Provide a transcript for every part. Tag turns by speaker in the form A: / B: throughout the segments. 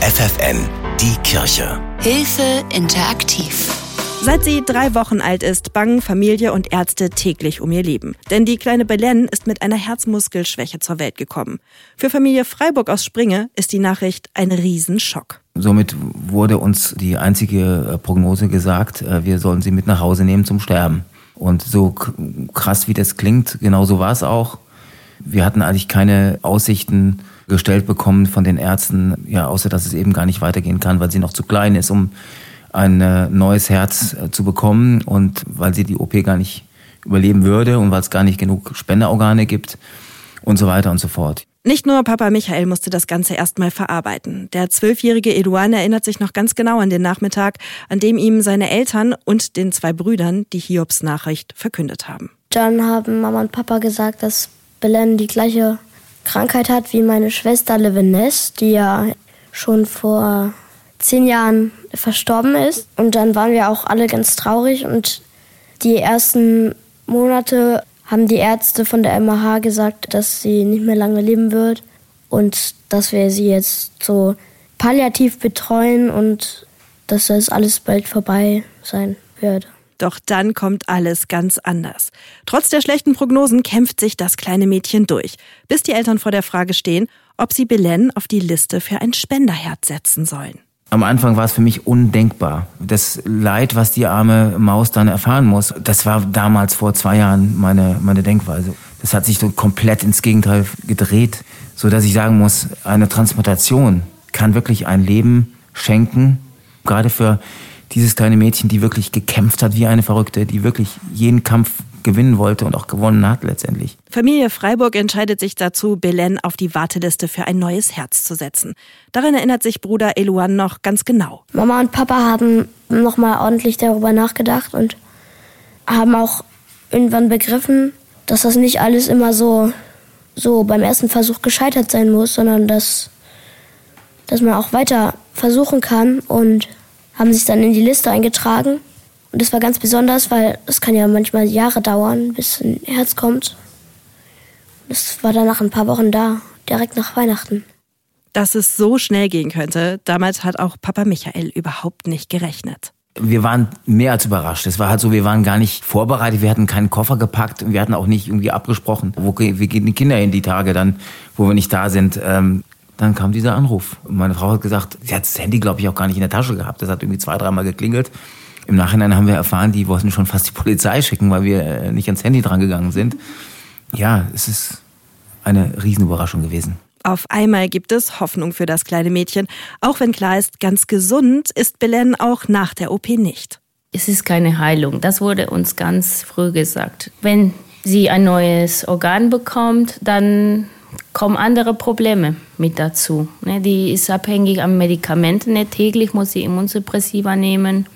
A: FFN, die Kirche.
B: Hilfe interaktiv.
C: Seit sie drei Wochen alt ist, bangen Familie und Ärzte täglich um ihr Leben. Denn die kleine Belen ist mit einer Herzmuskelschwäche zur Welt gekommen. Für Familie Freiburg aus Springe ist die Nachricht ein Riesenschock.
D: Somit wurde uns die einzige äh, Prognose gesagt, äh, wir sollen sie mit nach Hause nehmen zum Sterben. Und so krass wie das klingt, genau so war es auch. Wir hatten eigentlich keine Aussichten gestellt bekommen von den Ärzten, ja, außer dass es eben gar nicht weitergehen kann, weil sie noch zu klein ist, um ein äh, neues Herz äh, zu bekommen und weil sie die OP gar nicht überleben würde und weil es gar nicht genug Spenderorgane gibt und so weiter und so fort.
C: Nicht nur Papa Michael musste das Ganze erstmal verarbeiten. Der zwölfjährige Eduan erinnert sich noch ganz genau an den Nachmittag, an dem ihm seine Eltern und den zwei Brüdern die Hiobs-Nachricht verkündet haben.
E: Dann haben Mama und Papa gesagt, dass Belen die gleiche Krankheit hat wie meine Schwester Levenes, die ja schon vor zehn Jahren verstorben ist. Und dann waren wir auch alle ganz traurig. Und die ersten Monate haben die Ärzte von der MH gesagt, dass sie nicht mehr lange leben wird und dass wir sie jetzt so palliativ betreuen und dass das alles bald vorbei sein würde.
C: Doch dann kommt alles ganz anders. Trotz der schlechten Prognosen kämpft sich das kleine Mädchen durch, bis die Eltern vor der Frage stehen, ob sie Belen auf die Liste für ein Spenderherz setzen sollen.
D: Am Anfang war es für mich undenkbar. Das Leid, was die arme Maus dann erfahren muss, das war damals vor zwei Jahren meine, meine Denkweise. Das hat sich so komplett ins Gegenteil gedreht, so dass ich sagen muss, eine Transplantation kann wirklich ein Leben schenken, gerade für dieses kleine Mädchen, die wirklich gekämpft hat wie eine Verrückte, die wirklich jeden Kampf gewinnen wollte und auch gewonnen hat letztendlich.
C: Familie Freiburg entscheidet sich dazu, Belen auf die Warteliste für ein neues Herz zu setzen. Daran erinnert sich Bruder Eluan noch ganz genau.
E: Mama und Papa haben nochmal ordentlich darüber nachgedacht und haben auch irgendwann begriffen, dass das nicht alles immer so, so beim ersten Versuch gescheitert sein muss, sondern dass, dass man auch weiter versuchen kann und haben sich dann in die Liste eingetragen und das war ganz besonders, weil es kann ja manchmal Jahre dauern, bis ein Herz kommt. Das war dann nach ein paar Wochen da, direkt nach Weihnachten.
C: Dass es so schnell gehen könnte, damit hat auch Papa Michael überhaupt nicht gerechnet.
D: Wir waren mehr als überrascht. Es war halt so, wir waren gar nicht vorbereitet, wir hatten keinen Koffer gepackt und wir hatten auch nicht irgendwie abgesprochen, wo wie gehen die Kinder in die Tage dann, wo wir nicht da sind. Ähm, dann kam dieser Anruf. Und meine Frau hat gesagt, sie hat das Handy, glaube ich, auch gar nicht in der Tasche gehabt. Das hat irgendwie zwei, dreimal geklingelt. Im Nachhinein haben wir erfahren, die wollten schon fast die Polizei schicken, weil wir äh, nicht ans Handy drangegangen sind. Ja, es ist eine Riesenüberraschung gewesen.
C: Auf einmal gibt es Hoffnung für das kleine Mädchen. Auch wenn klar ist, ganz gesund ist Belen auch nach der OP nicht.
F: Es ist keine Heilung. Das wurde uns ganz früh gesagt. Wenn sie ein neues Organ bekommt, dann kommen andere Probleme mit dazu. Ne, die ist abhängig an Medikamenten. Täglich muss sie Immunsuppressiva nehmen.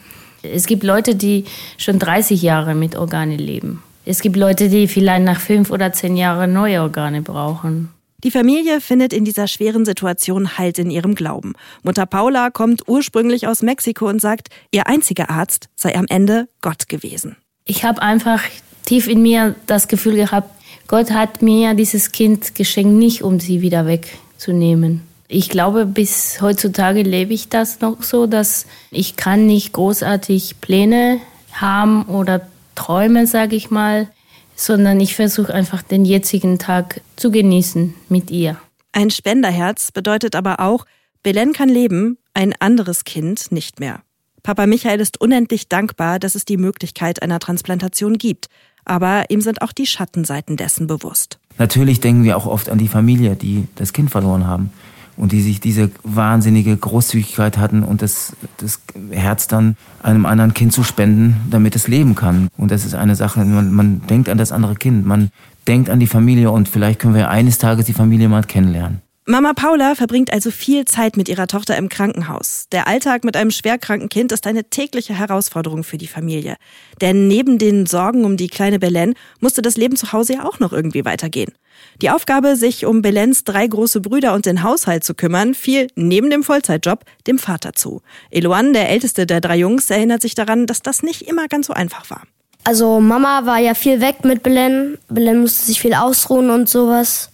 F: Es gibt Leute, die schon 30 Jahre mit Organe leben. Es gibt Leute, die vielleicht nach fünf oder zehn Jahren neue Organe brauchen.
C: Die Familie findet in dieser schweren Situation Halt in ihrem Glauben. Mutter Paula kommt ursprünglich aus Mexiko und sagt, ihr einziger Arzt sei am Ende Gott gewesen.
F: Ich habe einfach tief in mir das Gefühl gehabt, Gott hat mir dieses Kind geschenkt, nicht um sie wieder wegzunehmen. Ich glaube, bis heutzutage lebe ich das noch so, dass ich kann nicht großartig Pläne haben oder Träume, sage ich mal, sondern ich versuche einfach den jetzigen Tag zu genießen mit ihr.
C: Ein Spenderherz bedeutet aber auch, Belen kann leben, ein anderes Kind nicht mehr. Papa Michael ist unendlich dankbar, dass es die Möglichkeit einer Transplantation gibt. Aber ihm sind auch die Schattenseiten dessen bewusst.
D: Natürlich denken wir auch oft an die Familie, die das Kind verloren haben und die sich diese wahnsinnige Großzügigkeit hatten und das, das Herz dann einem anderen Kind zu spenden, damit es leben kann. Und das ist eine Sache, man, man denkt an das andere Kind, man denkt an die Familie und vielleicht können wir eines Tages die Familie mal kennenlernen.
C: Mama Paula verbringt also viel Zeit mit ihrer Tochter im Krankenhaus. Der Alltag mit einem schwerkranken Kind ist eine tägliche Herausforderung für die Familie. Denn neben den Sorgen um die kleine Belen musste das Leben zu Hause ja auch noch irgendwie weitergehen. Die Aufgabe, sich um Belens drei große Brüder und den Haushalt zu kümmern, fiel neben dem Vollzeitjob dem Vater zu. Eloan, der älteste der drei Jungs, erinnert sich daran, dass das nicht immer ganz so einfach war.
E: Also Mama war ja viel weg mit Belen. Belen musste sich viel ausruhen und sowas.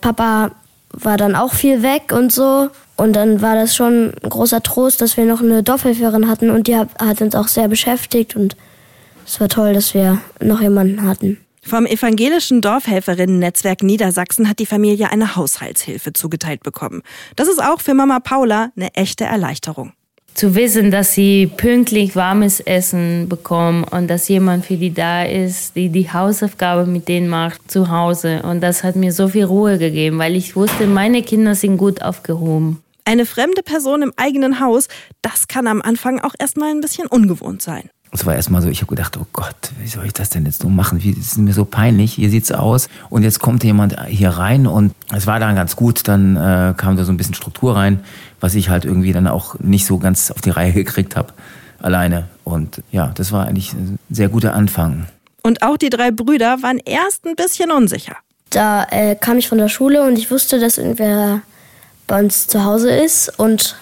E: Papa war dann auch viel weg und so. Und dann war das schon ein großer Trost, dass wir noch eine Dorfhelferin hatten und die hat uns auch sehr beschäftigt und es war toll, dass wir noch jemanden hatten.
C: Vom evangelischen Dorfhelferinnen-Netzwerk Niedersachsen hat die Familie eine Haushaltshilfe zugeteilt bekommen. Das ist auch für Mama Paula eine echte Erleichterung.
F: Zu wissen, dass sie pünktlich warmes Essen bekommen und dass jemand für die da ist, die die Hausaufgabe mit denen macht zu Hause. Und das hat mir so viel Ruhe gegeben, weil ich wusste, meine Kinder sind gut aufgehoben.
C: Eine fremde Person im eigenen Haus, das kann am Anfang auch erstmal ein bisschen ungewohnt sein.
D: Es war erstmal so, ich habe gedacht, oh Gott, wie soll ich das denn jetzt so machen? Wie, das ist mir so peinlich, hier sieht's aus. Und jetzt kommt jemand hier rein und es war dann ganz gut, dann äh, kam da so ein bisschen Struktur rein, was ich halt irgendwie dann auch nicht so ganz auf die Reihe gekriegt habe, alleine. Und ja, das war eigentlich ein sehr guter Anfang.
C: Und auch die drei Brüder waren erst ein bisschen unsicher.
E: Da äh, kam ich von der Schule und ich wusste, dass irgendwer bei uns zu Hause ist und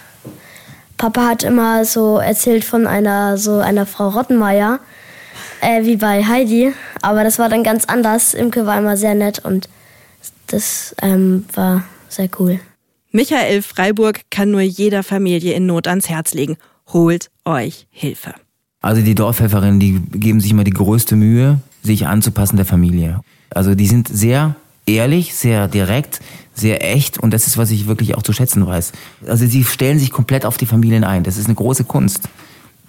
E: Papa hat immer so erzählt von einer so einer Frau Rottenmeier, äh, wie bei Heidi. Aber das war dann ganz anders. Imke war immer sehr nett und das ähm, war sehr cool.
C: Michael Freiburg kann nur jeder Familie in Not ans Herz legen. Holt euch Hilfe.
D: Also die Dorfhelferinnen, die geben sich immer die größte Mühe, sich anzupassen der Familie. Also die sind sehr ehrlich, sehr direkt, sehr echt und das ist, was ich wirklich auch zu schätzen weiß. Also sie stellen sich komplett auf die Familien ein. Das ist eine große Kunst.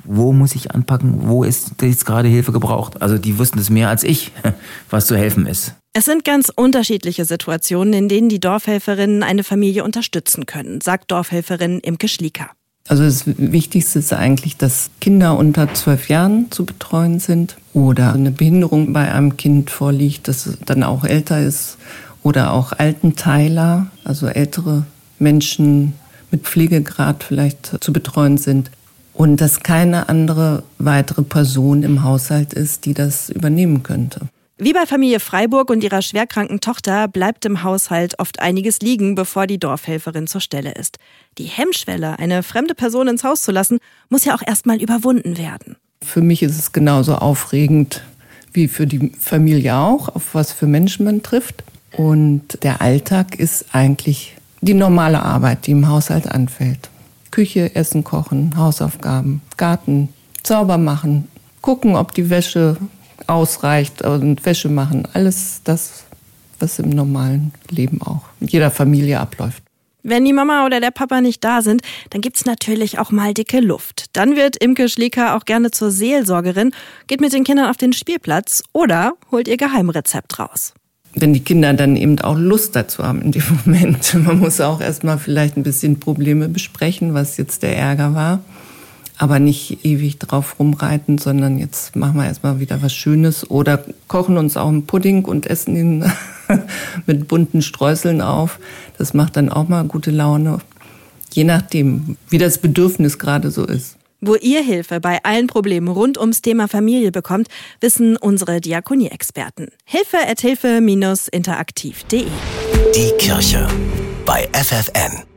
D: Wo muss ich anpacken? Wo ist jetzt gerade Hilfe gebraucht? Also die wussten es mehr als ich, was zu helfen ist.
C: Es sind ganz unterschiedliche Situationen, in denen die Dorfhelferinnen eine Familie unterstützen können, sagt Dorfhelferin Imke Schlieker.
G: Also das Wichtigste ist eigentlich, dass Kinder unter zwölf Jahren zu betreuen sind oder eine Behinderung bei einem Kind vorliegt, das dann auch älter ist oder auch Altenteiler, also ältere Menschen mit Pflegegrad vielleicht zu betreuen sind. Und dass keine andere weitere Person im Haushalt ist, die das übernehmen könnte.
C: Wie bei Familie Freiburg und ihrer schwerkranken Tochter bleibt im Haushalt oft einiges liegen, bevor die Dorfhelferin zur Stelle ist. Die Hemmschwelle, eine fremde Person ins Haus zu lassen, muss ja auch erstmal überwunden werden.
G: Für mich ist es genauso aufregend wie für die Familie auch, auf was für Menschen man trifft. Und der Alltag ist eigentlich die normale Arbeit, die im Haushalt anfällt. Küche, Essen, Kochen, Hausaufgaben, Garten, Zauber machen, gucken, ob die Wäsche ausreicht und Wäsche machen. Alles das, was im normalen Leben auch in jeder Familie abläuft.
C: Wenn die Mama oder der Papa nicht da sind, dann gibt's natürlich auch mal dicke Luft. Dann wird Imke Schlieker auch gerne zur Seelsorgerin, geht mit den Kindern auf den Spielplatz oder holt ihr Geheimrezept raus
G: wenn die Kinder dann eben auch Lust dazu haben in dem Moment. Man muss auch erstmal vielleicht ein bisschen Probleme besprechen, was jetzt der Ärger war. Aber nicht ewig drauf rumreiten, sondern jetzt machen wir erstmal wieder was Schönes oder kochen uns auch einen Pudding und essen ihn mit bunten Streuseln auf. Das macht dann auch mal gute Laune. Je nachdem, wie das Bedürfnis gerade so ist.
C: Wo ihr Hilfe bei allen Problemen rund ums Thema Familie bekommt, wissen unsere Diakonie-Experten. Hilfe at hilfe-interaktiv.de
A: Die Kirche bei FFN.